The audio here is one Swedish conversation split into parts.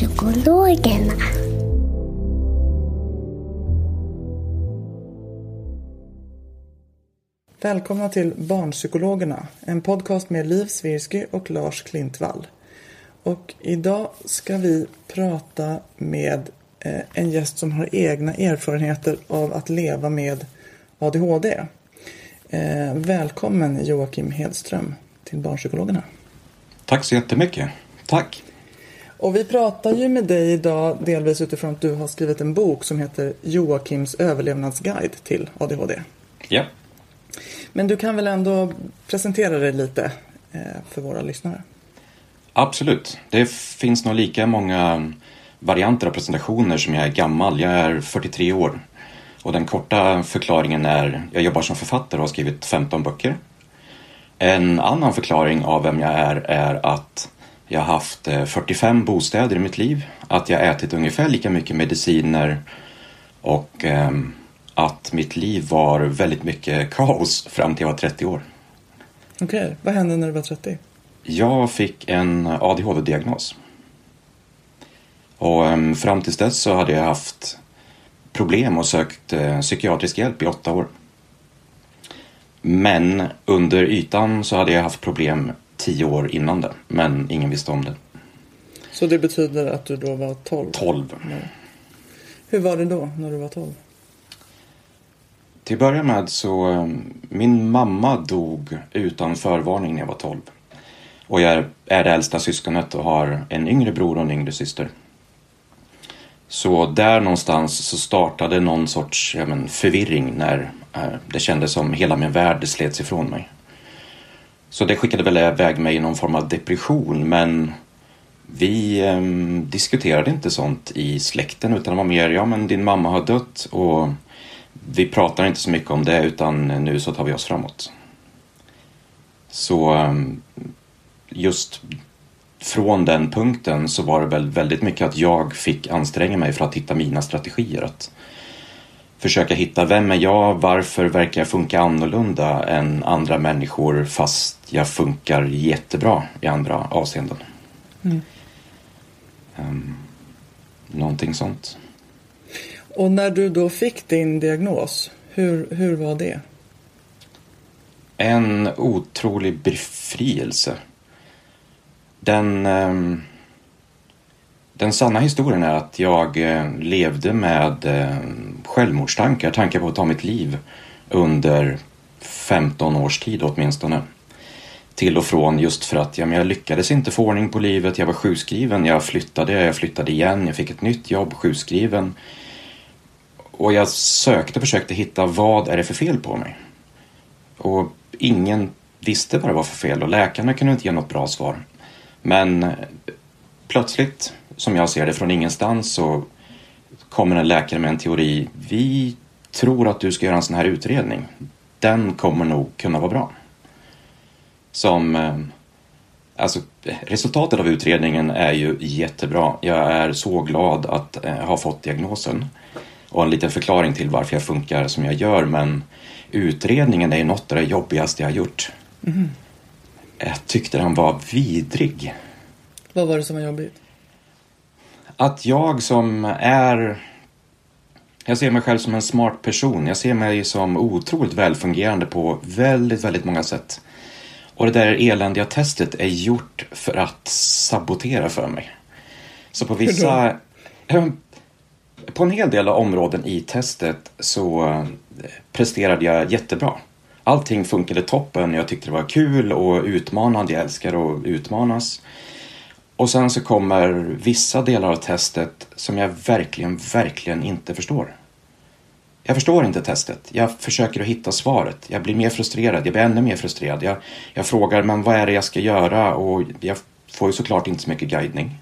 Barnpsykologerna. Välkomna till Barnpsykologerna, en podcast med Liv Svirsky och Lars Klintvall. Och idag ska vi prata med eh, en gäst som har egna erfarenheter av att leva med ADHD. Eh, välkommen Joakim Hedström till Barnpsykologerna. Tack så jättemycket. Tack. Och vi pratar ju med dig idag delvis utifrån att du har skrivit en bok som heter Joakims överlevnadsguide till ADHD. Ja. Men du kan väl ändå presentera dig lite eh, för våra lyssnare? Absolut. Det finns nog lika många varianter av presentationer som jag är gammal. Jag är 43 år. Och den korta förklaringen är jag jobbar som författare och har skrivit 15 böcker. En annan förklaring av vem jag är är att jag har haft eh, 45 bostäder i mitt liv, att jag ätit ungefär lika mycket mediciner och ehm, att mitt liv var väldigt mycket kaos fram till jag var 30 år. Okej, vad hände när du var 30? Jag fick en ADHD-diagnos. Och ehm, fram tills dess så hade jag haft problem och sökt eh, psykiatrisk hjälp i åtta år. Men under ytan så hade jag haft problem tio år innan det, men ingen visste om det. Så det betyder att du då var 12? 12. Hur var det då, när du var 12? Till att börja med så, eh, min mamma dog utan förvarning när jag var 12. Och jag är, är det äldsta syskonet och har en yngre bror och en yngre syster. Så där någonstans så startade någon sorts ja, men, förvirring när eh, det kändes som hela min värld slets ifrån mig. Så det skickade väl iväg mig i någon form av depression men vi eh, diskuterade inte sånt i släkten utan det var mer, ja men din mamma har dött och vi pratar inte så mycket om det utan nu så tar vi oss framåt. Så ehm, just från den punkten så var det väl väldigt mycket att jag fick anstränga mig för att hitta mina strategier. Att försöka hitta vem är jag, varför verkar jag funka annorlunda än andra människor fast jag funkar jättebra i andra avseenden. Mm. Um, någonting sånt. Och när du då fick din diagnos, hur, hur var det? En otrolig befrielse. Den, ehm, den sanna historien är att jag eh, levde med eh, självmordstankar, tankar på att ta mitt liv under 15 års tid åtminstone. Till och från just för att ja, men jag lyckades inte få ordning på livet, jag var sjukskriven, jag flyttade, jag flyttade igen, jag fick ett nytt jobb, sjukskriven. Och jag sökte och försökte hitta vad är det för fel på mig? Och ingen visste vad det var för fel och läkarna kunde inte ge något bra svar. Men eh, plötsligt, som jag ser det från ingenstans, så kommer en läkare med en teori. Vi tror att du ska göra en sån här utredning. Den kommer nog kunna vara bra. Som... eh, Alltså, resultatet av utredningen är ju jättebra. Jag är så glad att eh, ha fått diagnosen. Och en liten förklaring till varför jag funkar som jag gör. Men utredningen är ju något av det jobbigaste jag har gjort. Jag tyckte den var vidrig. Vad var det som var jobbigt? Att jag som är... Jag ser mig själv som en smart person. Jag ser mig som otroligt välfungerande på väldigt, väldigt många sätt. Och det där eländiga testet är gjort för att sabotera för mig. Så på vissa... på en hel del områden i testet så eh, presterade jag jättebra. Allting funkade toppen, jag tyckte det var kul och utmanande, jag älskar att utmanas. Och sen så kommer vissa delar av testet som jag verkligen, verkligen inte förstår. Jag förstår inte testet. Jag försöker att hitta svaret. Jag blir mer frustrerad. Jag blir ännu mer frustrerad. Jag, jag frågar, men vad är det jag ska göra? Och jag får ju såklart inte så mycket guidning.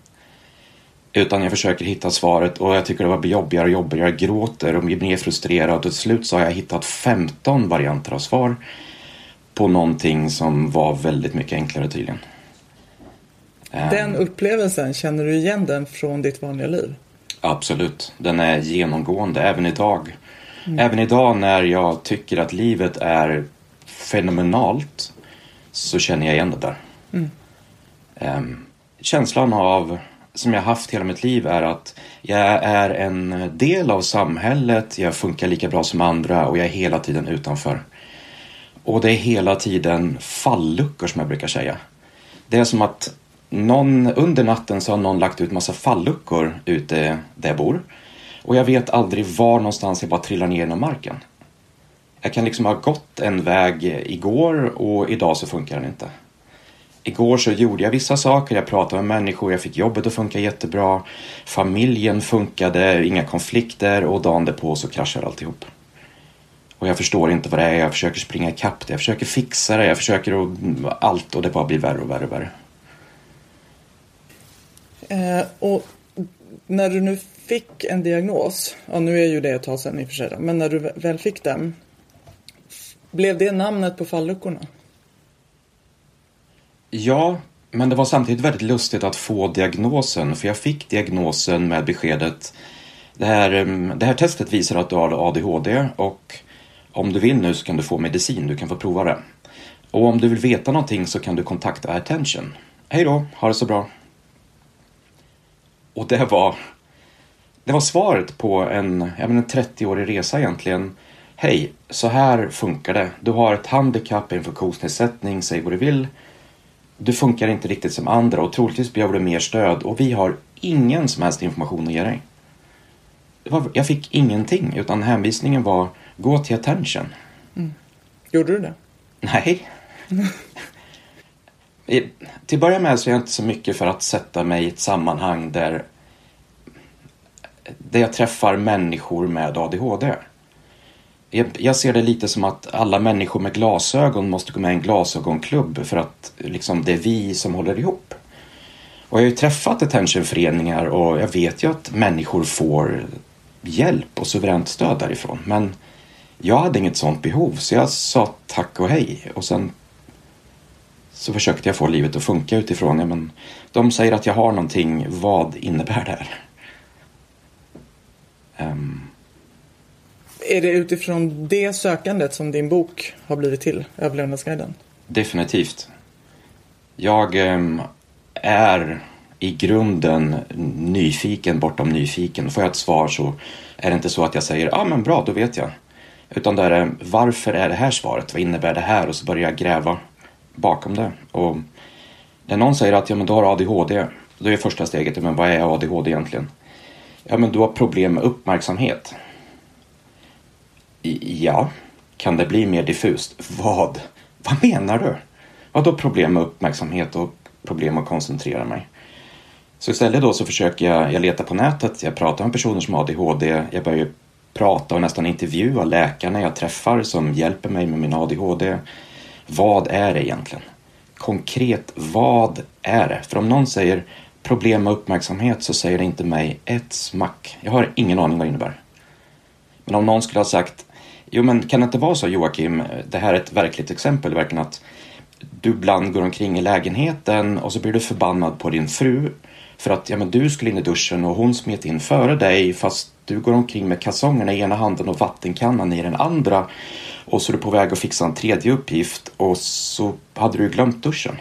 Utan jag försöker hitta svaret och jag tycker det blir jobbigare och jobbigare. Jag gråter och blir mer frustrerad och till slut så har jag hittat 15 varianter av svar på någonting som var väldigt mycket enklare tydligen. Den upplevelsen, känner du igen den från ditt vanliga liv? Absolut, den är genomgående även idag. Mm. Även idag när jag tycker att livet är fenomenalt så känner jag igen det där. Mm. Um, känslan av som jag haft hela mitt liv är att jag är en del av samhället, jag funkar lika bra som andra och jag är hela tiden utanför. Och det är hela tiden falluckor som jag brukar säga. Det är som att någon, under natten så har någon lagt ut massa falluckor ute där jag bor. Och jag vet aldrig var någonstans jag bara trillar ner genom marken. Jag kan liksom ha gått en väg igår och idag så funkar den inte. Igår så gjorde jag vissa saker, jag pratade med människor, jag fick jobbet att funka jättebra. Familjen funkade, inga konflikter och dagen därpå så kraschar alltihop. Och jag förstår inte vad det är, jag försöker springa ikapp det, jag försöker fixa det, jag försöker och allt och det bara blir värre och värre och värre. Eh, och när du nu fick en diagnos, ja nu är ju det ett tag sedan i och för sig, men när du väl fick den, blev det namnet på falluckorna? Ja, men det var samtidigt väldigt lustigt att få diagnosen, för jag fick diagnosen med beskedet det här, mm, det här testet visar att du har ADHD och om du vill nu så kan du få medicin, du kan få prova det. Och om du vill veta någonting så kan du kontakta Attention. Hej då, ha det så bra. Och det var, det var svaret på en, jag menar, 30-årig resa egentligen. Hej, så här funkar det. Du har ett handikapp, en funktionsnedsättning, säg vad du vill du funkar inte riktigt som andra och troligtvis behöver du mer stöd och vi har ingen som helst information att ge dig. Var, jag fick ingenting utan hänvisningen var gå till attention. Mm. Gjorde du det? Nej. till att börja med så är jag inte så mycket för att sätta mig i ett sammanhang där, där jag träffar människor med ADHD jag, ser det lite som att alla människor med glasögon måste gå med i en glasögonklubb för att liksom, det är vi som håller ihop. Och jag har ju träffat attentionföreningar och jag vet ju att människor får hjälp och suveränt stöd därifrån. Men jag hade inget sånt behov så jag sa tack och hej och sen så försökte jag få livet att funka utifrån. Ja, men de säger att jag har någonting, vad innebär det? Um, är det utifrån det sökandet som din bok har blivit till, Överlevnadsguiden? Definitivt. Jag ehm, är i grunden nyfiken bortom nyfiken. Får jag ett svar så är det inte så att jag säger ja ah, men bra, då vet jag. Utan det är varför är det här svaret? Vad innebär det här? Och så börjar jag gräva bakom det. Och när någon säger att ja, men du har ADHD, då är första steget, men vad är ADHD egentligen? Ja, men du har problem med uppmärksamhet. Ja, kan det bli mer diffust? Vad? Vad menar du? Vadå problem med uppmärksamhet och problem att koncentrera mig? Så istället då så försöker jag, jag letar på nätet, jag pratar med personer som har ADHD, jag börjar prata och nästan intervjua läkarna jag träffar som hjälper mig med min ADHD. Vad är det egentligen? Konkret, vad är det? För om någon säger problem med uppmärksamhet så säger det inte mig ett smack. Jag har ingen aning vad det innebär. Men om någon skulle ha sagt Jo, men kan det inte vara så Joakim, det här är ett verkligt exempel, verkligen att du ibland går omkring i lägenheten och så blir du förbannad på din fru för att ja, men du skulle in i duschen och hon smet in före dig fast du går omkring med kalsongerna i ena handen och vattenkannan i den andra och så är du på väg att fixa en tredje uppgift och så hade du glömt duschen.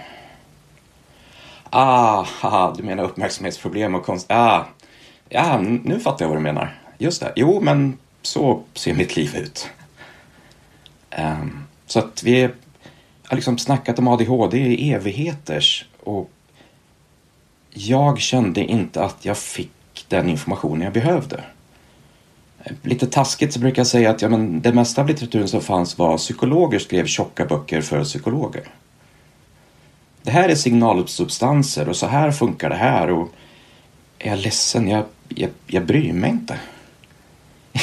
Ah, haha, du menar uppmärksamhetsproblem och konst... Ah, ja, nu fattar jag vad du menar. Just det. Jo, men så ser mitt liv ut. Um, så att vi har liksom snackat om ADHD i evigheters och jag kände inte att jag fick den informationen jag behövde. Lite taskigt så brukar jag säga att ja, men det mesta av litteraturen som fanns var psykologer skrev tjocka böcker för psykologer. Det här är signalsubstanser och så här funkar det här och är jag ledsen? Jag, jag, jag bryr mig inte.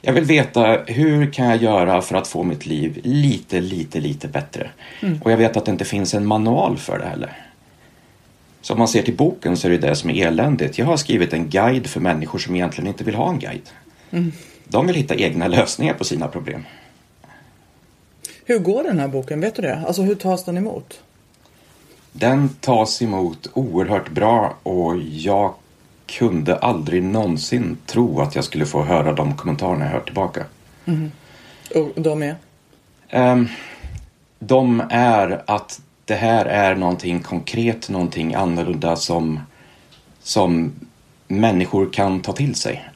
Jag vill veta hur kan jag göra för att få mitt liv lite, lite, lite bättre. Mm. Och jag vet att det inte finns en manual för det heller. Så om man ser till boken så är det det som är eländigt. Jag har skrivit en guide för människor som egentligen inte vill ha en guide. Mm. De vill hitta egna lösningar på sina problem. Hur går den här boken? Vet du det? Alltså hur tas den emot? Den tas emot oerhört bra och jag kunde aldrig någonsin tro att jag skulle få höra de kommentarerna jag hört tillbaka. Mm. Och de är? Um, de är att det här är någonting konkret, någonting annorlunda som, som människor kan ta till sig.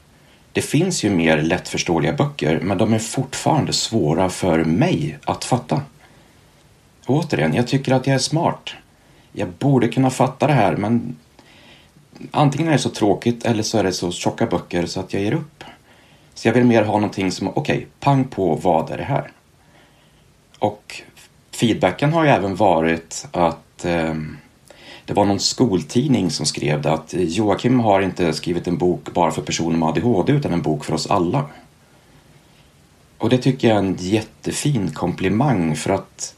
Det finns ju mer lättförståeliga böcker, men de är fortfarande svåra för mig att fatta. Återigen, jag tycker att jag är smart. Jag borde kunna fatta det här, men antingen är det så tråkigt eller så är det så tjocka böcker så att jag ger upp. Så jag vill mer ha någonting som, okej, okay, pang på, vad är det här? Och feedbacken har ju även varit att eh, det var någon skoltidning som skrev det att Joakim har inte skrivit en bok bara för personer med ADHD utan en bok för oss alla. Och det tycker jag är en jättefin komplimang för att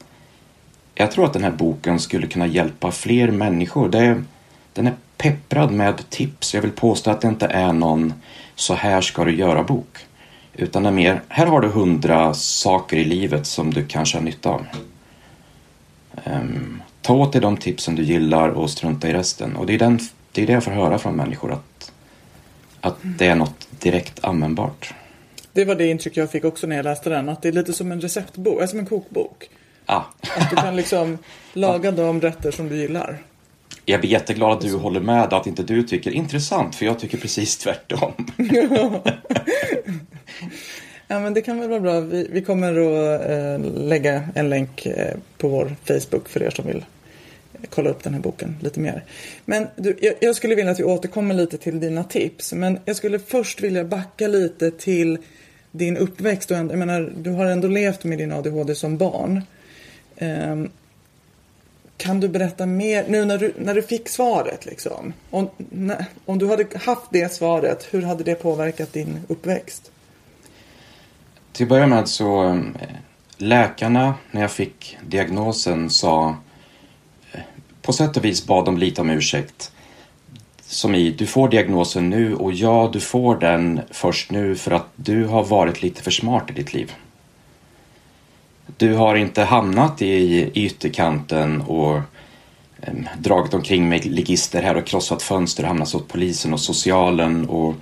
jag tror att den här boken skulle kunna hjälpa fler människor. Det, den är pepprad med tips. Jag vill påstå att det inte är någon så här ska du göra bok. Utan det är mer, här har du hundra saker i livet som du kanske har nytta av. Um, ta åt dig de tipsen du gillar och strunta i resten. Och det är, den, det, är det jag får höra från människor, att, att det är något direkt användbart. Det var det intryck jag fick också när jag läste den, att det är lite som en receptbok, äh, som en kokbok. Ah. Att du kan liksom laga de rätter som du gillar. Jag blir jätteglad att du håller med, att inte du tycker intressant, för jag tycker precis tvärtom. Ja men det kan väl vara bra. Vi, vi kommer att eh, lägga en länk eh, på vår Facebook för er som vill eh, kolla upp den här boken lite mer. Men du, jag, jag, skulle vilja att vi återkommer lite till dina tips. Men jag skulle först vilja backa lite till din uppväxt. Och, jag menar, du har ändå levt med din ADHD som barn. Eh, kan du berätta mer, nu när du, när du fick svaret liksom. Om, när, om du hade haft det svaret, hur hade det påverkat din uppväxt? Till att börja med så eh, läkarna när jag fick diagnosen sa eh, på sätt och vis bad de lite om ursäkt. Som i, du får diagnosen nu och ja, du får den först nu för att du har varit lite för smart i ditt liv. Du har inte hamnat i ytterkanten och eh, dragit omkring med ligister här och krossat fönster och hamnat hos polisen och socialen och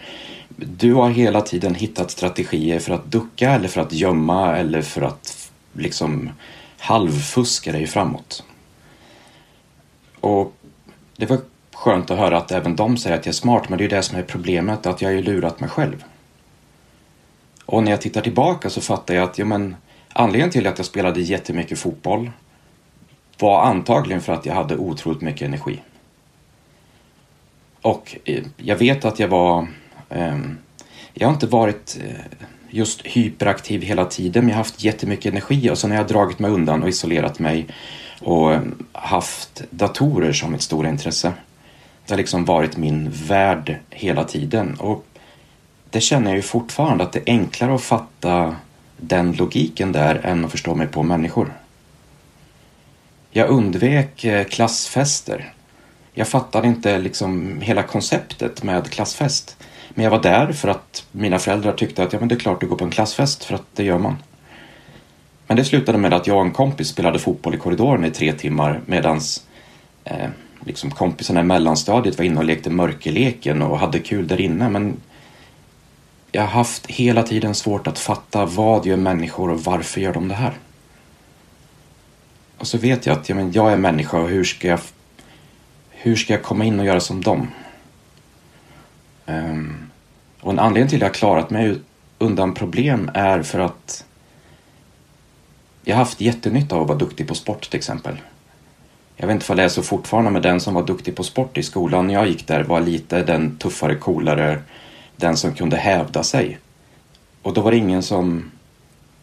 du har hela tiden hittat strategier för att ducka eller för att gömma eller för att liksom halvfuska dig framåt. Och det var skönt att höra att även de säger att jag är smart, men det är ju det som är problemet, att jag har ju lurat mig själv. Och när jag tittar tillbaka så fattar jag att ja, men, anledningen till att jag spelade jättemycket fotboll var antagligen för att jag hade otroligt mycket energi. Och eh, jag vet att jag var Ehm, jag har inte varit eh, just hyperaktiv hela tiden, men jag har haft jättemycket energi och sen har jag dragit mig undan och isolerat mig och ehm, haft datorer som mitt stora intresse. Det har liksom varit min värld hela tiden och det känner jag ju fortfarande att det är enklare att fatta den logiken där än att förstå mig på människor. Jag undvek eh, klassfester. Jag fattade inte liksom hela konceptet med klassfest. Men jag var där för att mina föräldrar tyckte att ja, men det är klart du går på en klassfest för att det gör man. Men det slutade med att jag och en kompis spelade fotboll i korridoren i tre timmar medan eh, liksom kompisarna i mellanstadiet var inne och lekte mörkerleken och hade kul där inne. Men jag har haft hela tiden svårt att fatta vad gör människor och varför gör de det här? Och så vet jag att ja, men jag är människa och hur ska jag, hur ska jag komma in och göra som dem? Um, och en anledning till att jag klarat mig undan problem är för att jag har haft jättenytta av att vara duktig på sport till exempel. Jag vet inte om det är så fortfarande men den som var duktig på sport i skolan när jag gick där var lite den tuffare, coolare, den som kunde hävda sig. Och då var det ingen som,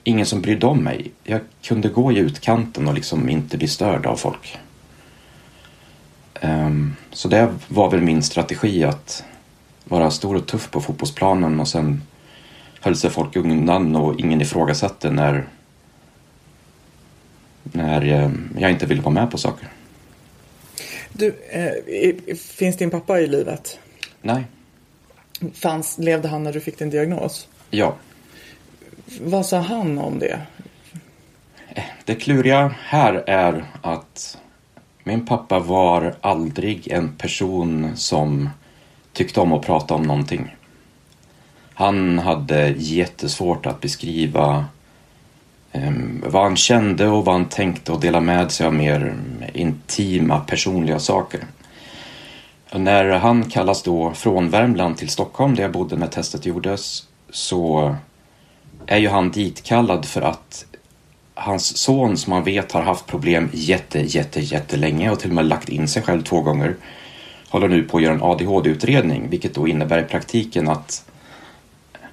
ingen som brydde om mig. Jag kunde gå i utkanten och liksom inte bli störd av folk. Um, så det var väl min strategi att vara stor och tuff på fotbollsplanen och sen höll sig folk undan och ingen ifrågasatte när, när ehm, jag inte ville vara med på saker. Du, eh, finns din pappa i livet? Nej. Fanns, levde han när du fick din diagnos? Ja. Vad sa han om det? Det kluriga här är att min pappa var aldrig en person som tyckte om att prata om någonting. Han hade jättesvårt att beskriva ehm, vad han kände och vad han tänkte och dela med sig av mer intima personliga saker. Och när han kallas då från Värmland till Stockholm där jag bodde när testet gjordes så är ju han ditkallad för att hans son som man vet har haft problem jätte, jätte, jättelänge och till och med lagt in sig själv två gånger håller nu på att göra en ADHD-utredning vilket då innebär i praktiken att,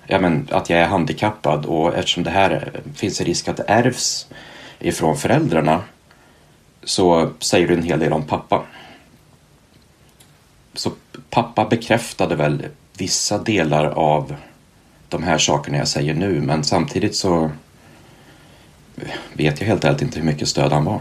ja, men, att jag är handikappad och eftersom det här finns en risk att det ärvs ifrån föräldrarna så säger du en hel del om pappa. Så pappa bekräftade väl vissa delar av de här sakerna jag säger nu men samtidigt så vet jag helt enkelt inte hur mycket stöd han var.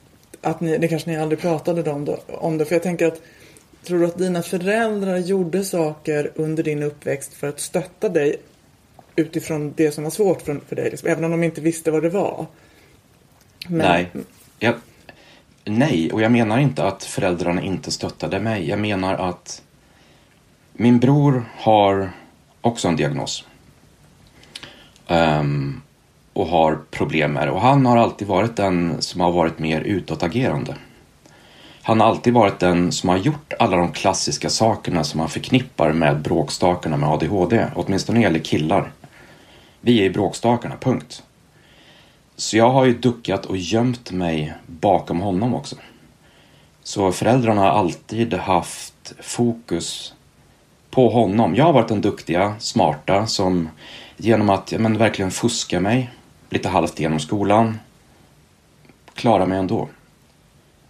att ni, det kanske ni aldrig pratade om, om det. För jag tänker att, tror du att dina föräldrar gjorde saker under din uppväxt för att stötta dig utifrån det som var svårt för, för dig? Liksom, även om de inte visste vad det var? Men... Nej. Jag, nej, och jag menar inte att föräldrarna inte stöttade mig. Jag menar att min bror har också en diagnos. Um, och har problem med det. Och han har alltid varit den som har varit mer utåtagerande. Han har alltid varit den som har gjort alla de klassiska sakerna som man förknippar med bråkstakarna med ADHD, åtminstone när det gäller killar. Vi är bråkstakarna, punkt. Så jag har ju duckat och gömt mig bakom honom också. Så föräldrarna har alltid haft fokus på honom. Jag har varit den duktiga, smarta som genom att ja, men, verkligen fuska mig lite halvt genom skolan. Klarar mig ändå.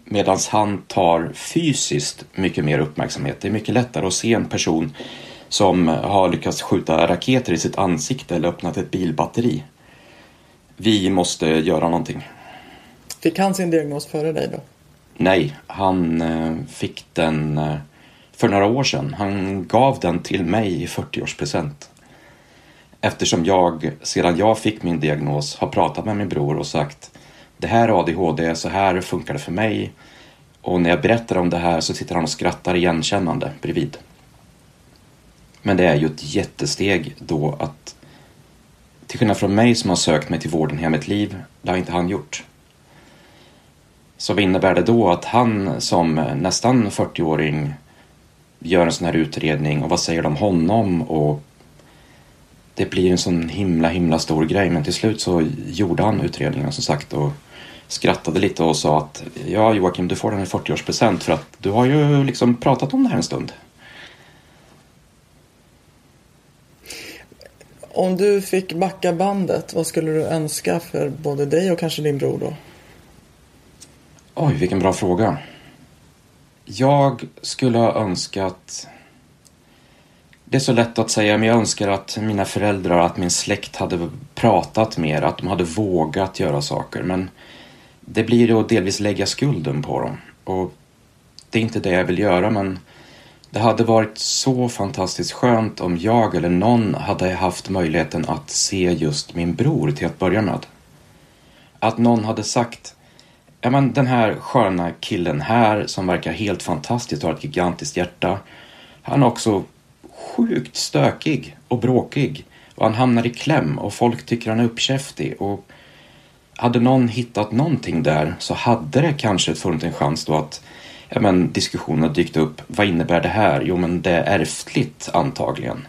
Medan han tar fysiskt mycket mer uppmärksamhet. Det är mycket lättare att se en person som har lyckats skjuta raketer i sitt ansikte eller öppnat ett bilbatteri. Vi måste göra någonting. Fick han sin diagnos före dig då? Nej, han eh, fick den eh, för några år sedan. Han gav den till mig i 40-årspresent. Eftersom jag, sedan jag fick min diagnos, har pratat med min bror och sagt det här är ADHD, så här funkar det för mig. Och när jag berättar om det här så sitter han och skrattar igenkännande bredvid. Men det är ju ett jättesteg då att till skillnad från mig som har sökt mig till vården hela mitt liv, det har inte han gjort. Så vad innebär det då att han som nästan 40-åring gör en sån här utredning och vad säger de om honom och det blir en sån himla himla stor grej men till slut så gjorde han utredningen som sagt och skrattade lite och sa att ja Joakim du får den här 40-årspresent för att du har ju liksom pratat om det här en stund. Om du fick backa bandet, vad skulle du önska för både dig och kanske din bror då? Oj, vilken bra fråga. Jag skulle ha önskat... Det är så lätt att säga, men jag önskar att mina föräldrar, att min släkt hade pratat mer, att de hade vågat göra saker. Men det blir då delvis lägga skulden på dem. Och det är inte det jag vill göra, men det hade varit så fantastiskt skönt om jag eller någon hade haft möjligheten att se just min bror till att börja med. Att någon hade sagt ja, men den här sköna killen här som verkar helt fantastisk och har ett gigantiskt hjärta. Han har också sjukt stökig och bråkig och han hamnar i kläm och folk tycker han är uppkäftig och hade någon hittat någonting där så hade det kanske funnits en chans då att ja, men, diskussionen dykt upp. Vad innebär det här? Jo, men det är ärftligt antagligen.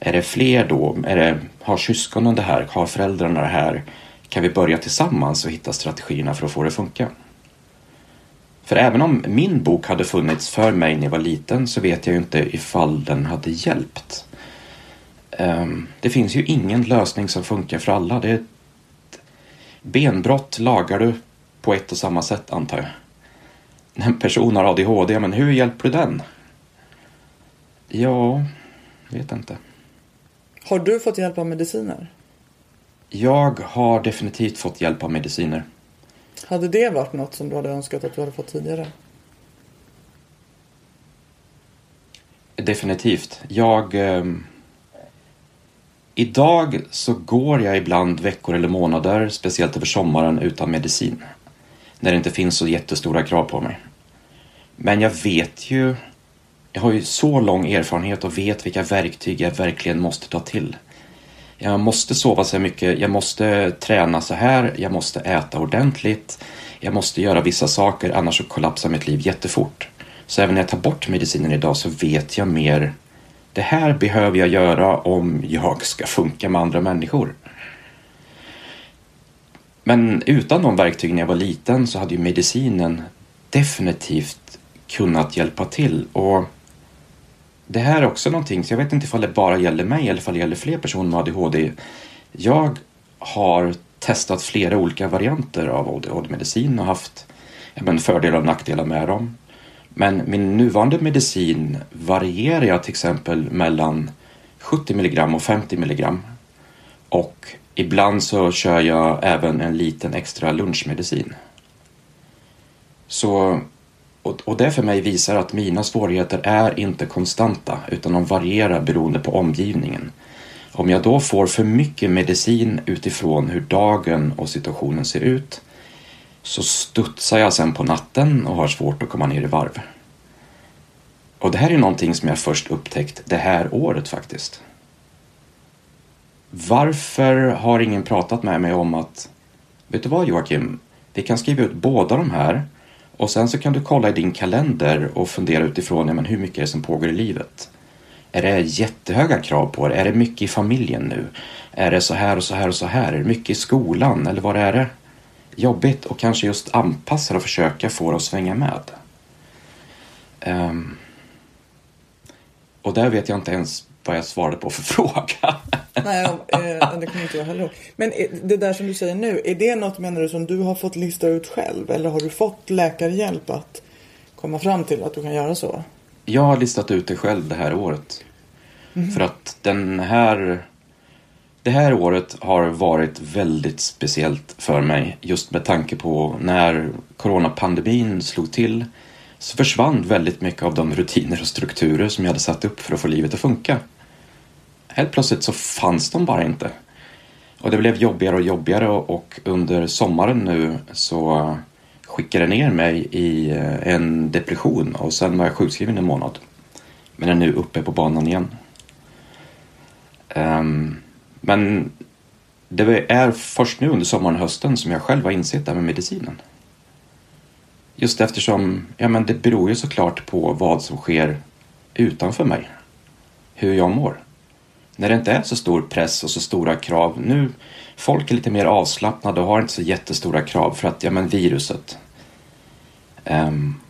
Är det fler då? Är det, har syskonen det här? Har föräldrarna det här? Kan vi börja tillsammans och hitta strategierna för att få det att funka? För även om min bok hade funnits för mig när jag var liten så vet jag ju inte ifall den hade hjälpt. Um, det finns ju ingen lösning som funkar för alla. Det är benbrott lagar du på ett och samma sätt antar jag. När en person har ADHD, men hur hjälper du den? Ja, vet inte. Har du fått hjälp av mediciner? Jag har definitivt fått hjälp av mediciner. Hade det varit något som du hade önskat att du hade fått tidigare? Definitivt. Jag... Eh, idag så går jag ibland veckor eller månader, speciellt över sommaren, utan medicin. När det inte finns så jättestora krav på mig. Men jag vet ju... Jag har ju så lång erfarenhet och vet vilka verktyg jag verkligen måste ta till. Jag måste sova så här mycket, jag måste träna så här, jag måste äta ordentligt, jag måste göra vissa saker annars så kollapsar mitt liv jättefort. Så även när jag tar bort medicinen idag så vet jag mer. Det här behöver jag göra om jag ska funka med andra människor. Men utan de verktygen när jag var liten så hade ju medicinen definitivt kunnat hjälpa till. Och det här är också någonting, så jag vet inte ifall det bara gäller mig eller ifall det gäller fler personer med ADHD. Jag har testat flera olika varianter av ADHD-medicin och haft men, fördelar och nackdelar med dem. Men min nuvarande medicin varierar jag till exempel mellan 70 mg och 50 mg. Och ibland så kör jag även en liten extra lunchmedicin. Så och, och det för mig visar att mina svårigheter är inte konstanta utan de varierar beroende på omgivningen. Om jag då får för mycket medicin utifrån hur dagen och situationen ser ut så studsar jag sen på natten och har svårt att komma ner i varv. Och det här är någonting som jag först upptäckt det här året faktiskt. Varför har ingen pratat med mig om att Vet du vad Joakim? Vi kan skriva ut båda de här och sen så kan du kolla i din kalender och fundera utifrån ja, men hur mycket är det som pågår i livet. Är det jättehöga krav på det? Är det mycket i familjen nu? Är det så här och så här och så här? Är det mycket i skolan? Eller vad är det? Jobbigt och kanske just anpassa och försöka få det att svänga med. Um, och där vet jag inte ens vad jag svarade på för fråga. Nej, det kommer inte jag heller ihåg. Men det där som du säger nu, är det något menar du som du har fått lista ut själv? Eller har du fått läkarhjälp att komma fram till att du kan göra så? Jag har listat ut det själv det här året. Mm. För att den här... Det här året har varit väldigt speciellt för mig just med tanke på när coronapandemin slog till så försvann väldigt mycket av de rutiner och strukturer som jag hade satt upp för att få livet att funka. Helt plötsligt så fanns de bara inte. Och det blev jobbigare och jobbigare och under sommaren nu så skickade ner mig i eh, en depression och sen var jag sjukskriven en månad. Men är nu uppe på banan igen. Um, men det är först nu under sommaren och hösten som jag själv har insett det här med medicinen. Just eftersom, ja men det beror ju såklart på vad som sker utanför mig. Hur jag mår. När det inte är så stor press och så stora krav. Nu, folk är lite mer avslappnade och har inte så jättestora krav för att, ja men viruset. Um,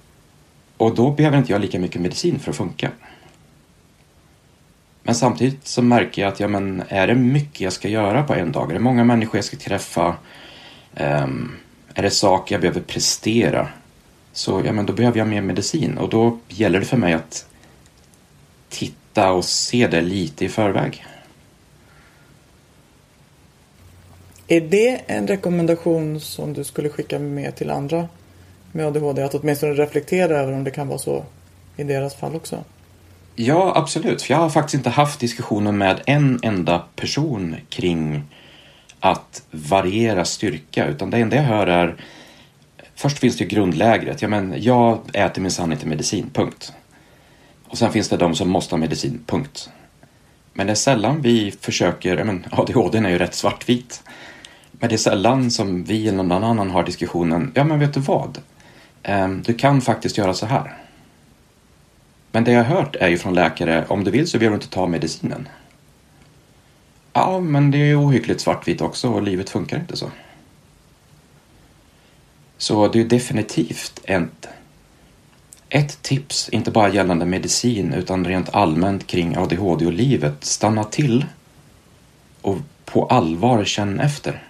och då behöver inte jag lika mycket medicin för att funka. Men samtidigt så märker jag att ja, men är det mycket jag ska göra på en dag? Är det många människor jag ska träffa? Um, är det saker jag behöver prestera? Så ja, men då behöver jag mer medicin och då gäller det för mig att titta och se det lite i förväg. Är det en rekommendation som du skulle skicka med till andra med ADHD? Att åtminstone reflektera över om det kan vara så i deras fall också? Ja, absolut. För jag har faktiskt inte haft diskussionen med en enda person kring att variera styrka, utan det enda jag hör är Först finns det grundlägret. Ja, men jag äter minsann inte medicin, punkt. Och sen finns det de som måste ha medicin, punkt. Men det är sällan vi försöker, men ADHD är ju rätt svartvit. Men det är sällan som vi eller någon annan har diskussionen, ja men vet du vad? Ehm, du kan faktiskt göra så här. Men det jag har hört är ju från läkare, om du vill så behöver du inte ta medicinen. Ja, men det är ju ohyggligt svartvitt också och livet funkar inte så. Så det är definitivt ett, ett tips, inte bara gällande medicin utan rent allmänt kring ADHD och livet. Stanna till och på allvar känn efter.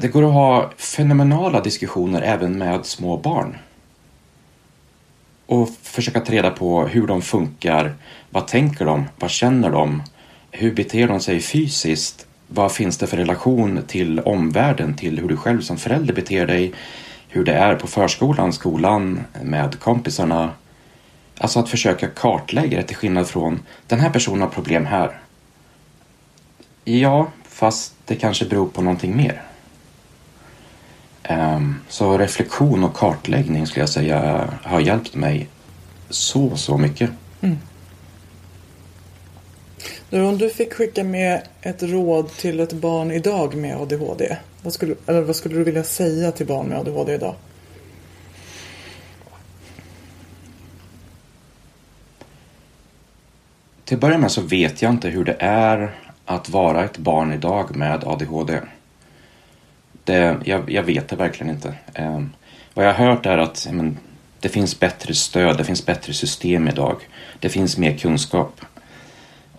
Det går att ha fenomenala diskussioner även med små barn. Och försöka ta reda på hur de funkar, vad tänker de, vad känner de, hur beter de sig fysiskt vad finns det för relation till omvärlden, till hur du själv som förälder beter dig, hur det är på förskolan, skolan, med kompisarna. Alltså att försöka kartlägga det till skillnad från den här personen har problem här. Ja, fast det kanske beror på någonting mer. Ehm, så reflektion och kartläggning skulle jag säga har hjälpt mig så, så mycket. Mm. Nu om du fick skicka med ett råd till ett barn idag med ADHD. Vad skulle, eller vad skulle du vilja säga till barn med ADHD idag? Till att börja med så vet jag inte hur det är att vara ett barn idag med ADHD. Det, jag, jag vet det verkligen inte. Eh, vad jag har hört är att men, det finns bättre stöd, det finns bättre system idag. Det finns mer kunskap.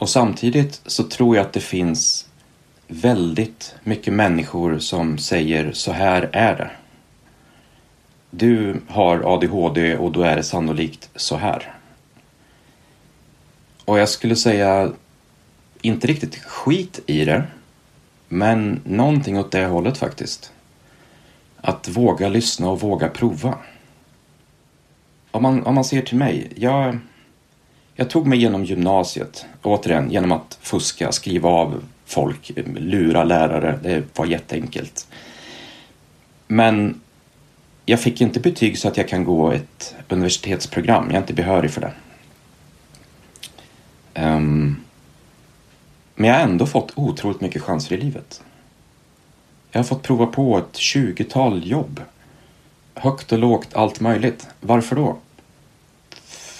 Och samtidigt så tror jag att det finns väldigt mycket människor som säger så här är det. Du har ADHD och då är det sannolikt så här. Och jag skulle säga inte riktigt skit i det, men någonting åt det hållet faktiskt. Att våga lyssna och våga prova. Om man, om man ser till mig, jag jag tog mig igenom gymnasiet, återigen genom att fuska, skriva av folk, lura lärare. Det var jätteenkelt. Men jag fick inte betyg så att jag kan gå ett universitetsprogram. Jag är inte behörig för det. Um, men jag har ändå fått otroligt mycket chanser i livet. Jag har fått prova på ett tjugotal jobb. Högt och lågt, allt möjligt. Varför då?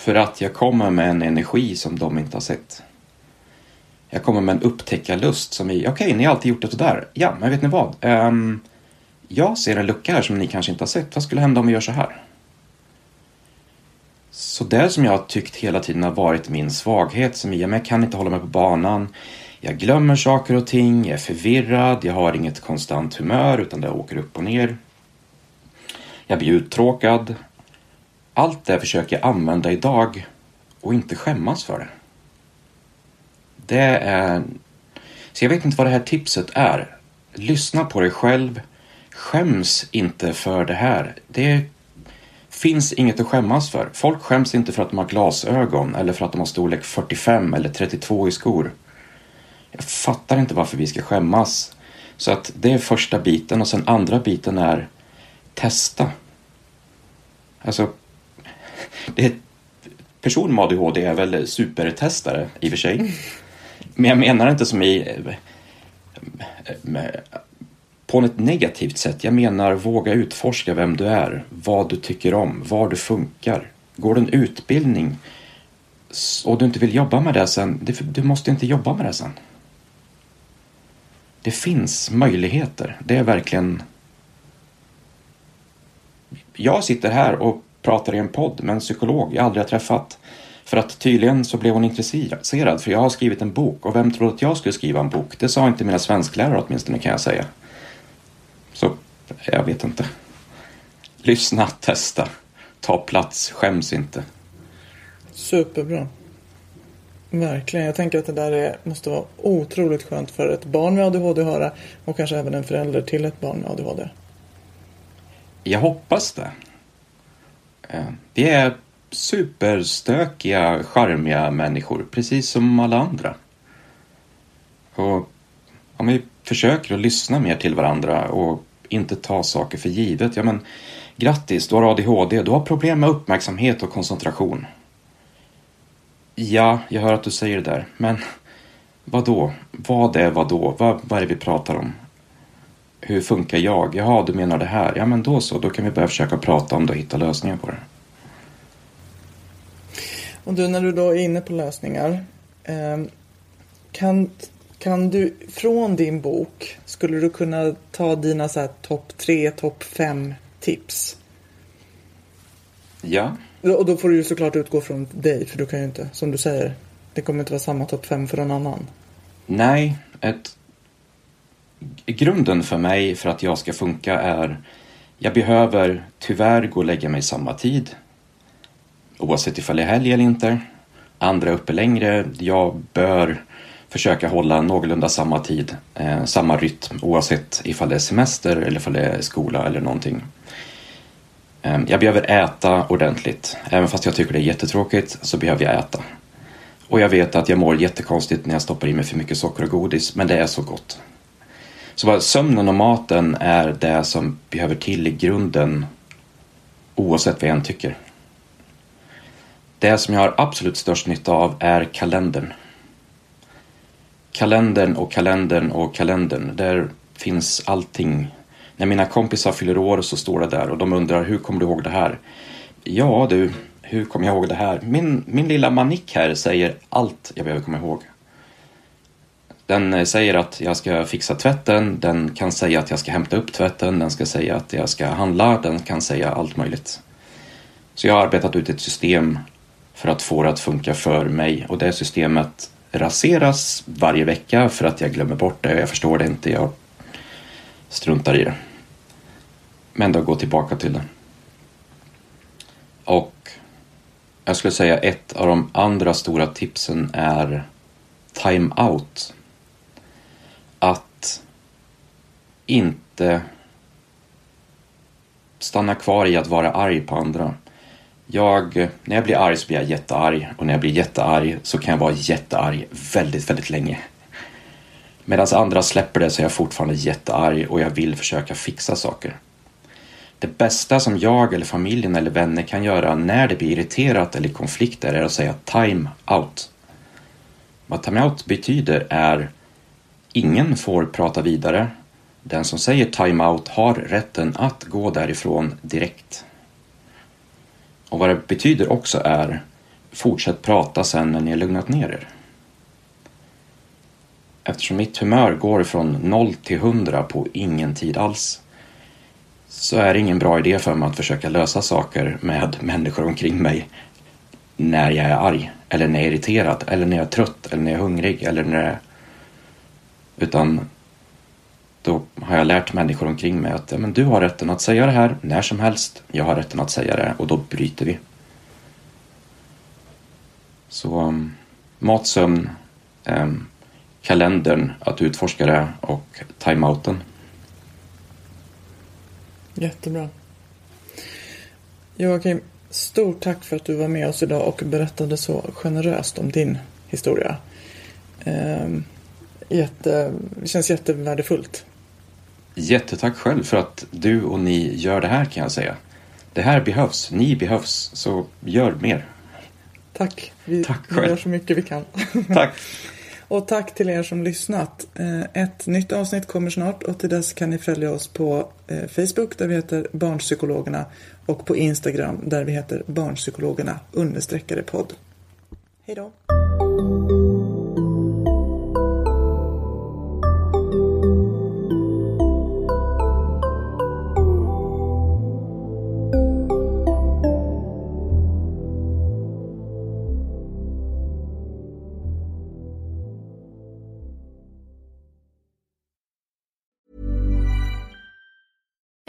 För att jag kommer med en energi som de inte har sett. Jag kommer med en upptäckarlust som i, okej, okay, ni har alltid gjort det sådär. Ja, men vet ni vad? Um, jag ser en lucka här som ni kanske inte har sett. Vad skulle hända om vi gör så här? Så det som jag har tyckt hela tiden har varit min svaghet som i, jag kan inte hålla mig på banan. Jag glömmer saker och ting, jag är förvirrad, jag har inget konstant humör utan det åker upp och ner. Jag blir uttråkad, allt det försöker jag använda idag och inte skämmas för det. Det är... Så jag vet inte vad det här tipset är. Lyssna på dig själv. Skäms inte för det här. Det finns inget att skämmas för. Folk skäms inte för att de har glasögon eller för att de har storlek 45 eller 32 i skor. Jag fattar inte varför vi ska skämmas. Så att det är första biten och sen andra biten är testa. Alltså det är, person med ADHD är väl supertestare i och för sig. Men jag menar inte som i eh, eh, på ett negativt sätt. Jag menar våga utforska vem du är, vad du tycker om, var du funkar. Går du en utbildning och du inte vill jobba med det sen, du måste inte jobba med det sen. Det finns möjligheter. Det är verkligen... Jag sitter här och pratar i en podd med en psykolog jag aldrig har träffat. För att tydligen så blev hon intresserad för jag har skrivit en bok och vem trodde att jag skulle skriva en bok? Det sa inte mina svensklärare åtminstone kan jag säga. Så, jag vet inte. Lyssna, testa, ta plats, skäms inte. Superbra. Verkligen. Jag tänker att det där är, måste vara otroligt skönt för ett barn med ADHD att höra och kanske även en förälder till ett barn med ADHD. Jag hoppas det. Eh, vi är superstökiga, charmiga människor, precis som alla andra. Och om vi försöker att lyssna mer till varandra och inte ta saker för givet, ja men grattis, du har ADHD, du har problem med uppmärksamhet och koncentration. Ja, jag hör att du säger det där, men vad då? Vad är vad då? Vad, vad är det vi pratar om? Hur funkar jag? Jaha, du menar det här? Ja, men då så, då kan vi börja försöka prata om det och hitta lösningar på det. Och du, när du då är inne på lösningar. Eh, kan, kan du från din bok, skulle du kunna ta dina så topp tre, topp fem tips? Ja. Och då får du ju såklart utgå från dig, för du kan ju inte, som du säger, det kommer inte vara samma topp fem för någon annan. Nej, ett grunden för mig för att jag ska funka är jag behöver tyvärr gå och lägga mig samma tid oavsett ifall det är helg eller inte. Andra är uppe längre. Jag bör försöka hålla någorlunda samma tid, eh, samma rytm oavsett ifall det är semester eller ifall det är skola eller någonting. Eh, jag behöver äta ordentligt. Även fast jag tycker det är jättetråkigt så behöver jag äta. Och jag vet att jag mår jättekonstigt när jag stoppar i mig för mycket socker och godis, men det är så gott. Så vad, sömnen och maten är det som behöver till i grunden oavsett vad jag än tycker. Det som jag har absolut störst nytta av är kalendern. Kalendern och kalendern och kalendern. Där finns allting. När mina kompisar fyller år så står det där och de undrar hur kommer du ihåg det här? Ja du, hur kommer jag ihåg det här? Min, min lilla manik här säger allt jag behöver komma ihåg. Den eh, säger att jag ska fixa tvätten, den kan säga att jag ska hämta upp tvätten, den ska säga att jag ska handla, den kan säga allt möjligt. Så jag har arbetat ut ett system för att få det att funka för mig och det systemet raseras varje vecka för att jag glömmer bort det. Jag förstår det inte. Jag struntar i det. Men då går tillbaka till det. Och jag skulle säga ett av de andra stora tipsen är time-out out. Att inte stanna kvar i att vara arg på andra. Jag, när jag blir arg så blir jag jättearg och när jag blir jättearg så kan jag vara jättearg väldigt, väldigt länge. Medan andra släpper det så är jag fortfarande jättearg och jag vill försöka fixa saker. Det bästa som jag eller familjen eller vänner kan göra när det blir irriterat eller konflikter är att säga time out. Vad time out betyder är ingen får prata vidare. Den som säger time out har rätten att gå därifrån direkt. Och vad det betyder också är fortsätt prata sen när ni har lugnat ner er. Eftersom mitt humör går från 0 till 100 på ingen tid alls så är det ingen bra idé för mig att försöka lösa saker med människor omkring mig när jag är arg eller när jag är irriterad eller när jag är trött eller när jag är hungrig eller när jag... Utan då har jag lärt människor omkring mig att ja, men du har rätten att säga det här när som helst. Jag har rätten att säga det och då bryter vi. Så um, mat, sömn, um, kalendern att utforska det och timeouten. Jättebra. Joakim, stort tack för att du var med oss idag och berättade så generöst om din historia. Um, jätte, det känns jättevärdefullt. Jättetack själv för att du och ni gör det här kan jag säga. Det här behövs, ni behövs, så gör mer. Tack. Vi, Tack vi gör så mycket vi kan. Tack. Och tack till er som lyssnat. Eh, ett nytt avsnitt kommer snart och till dess kan ni följa oss på eh, Facebook där vi heter Barnpsykologerna och på Instagram där vi heter Barnpsykologerna understreckade podd. Hej då!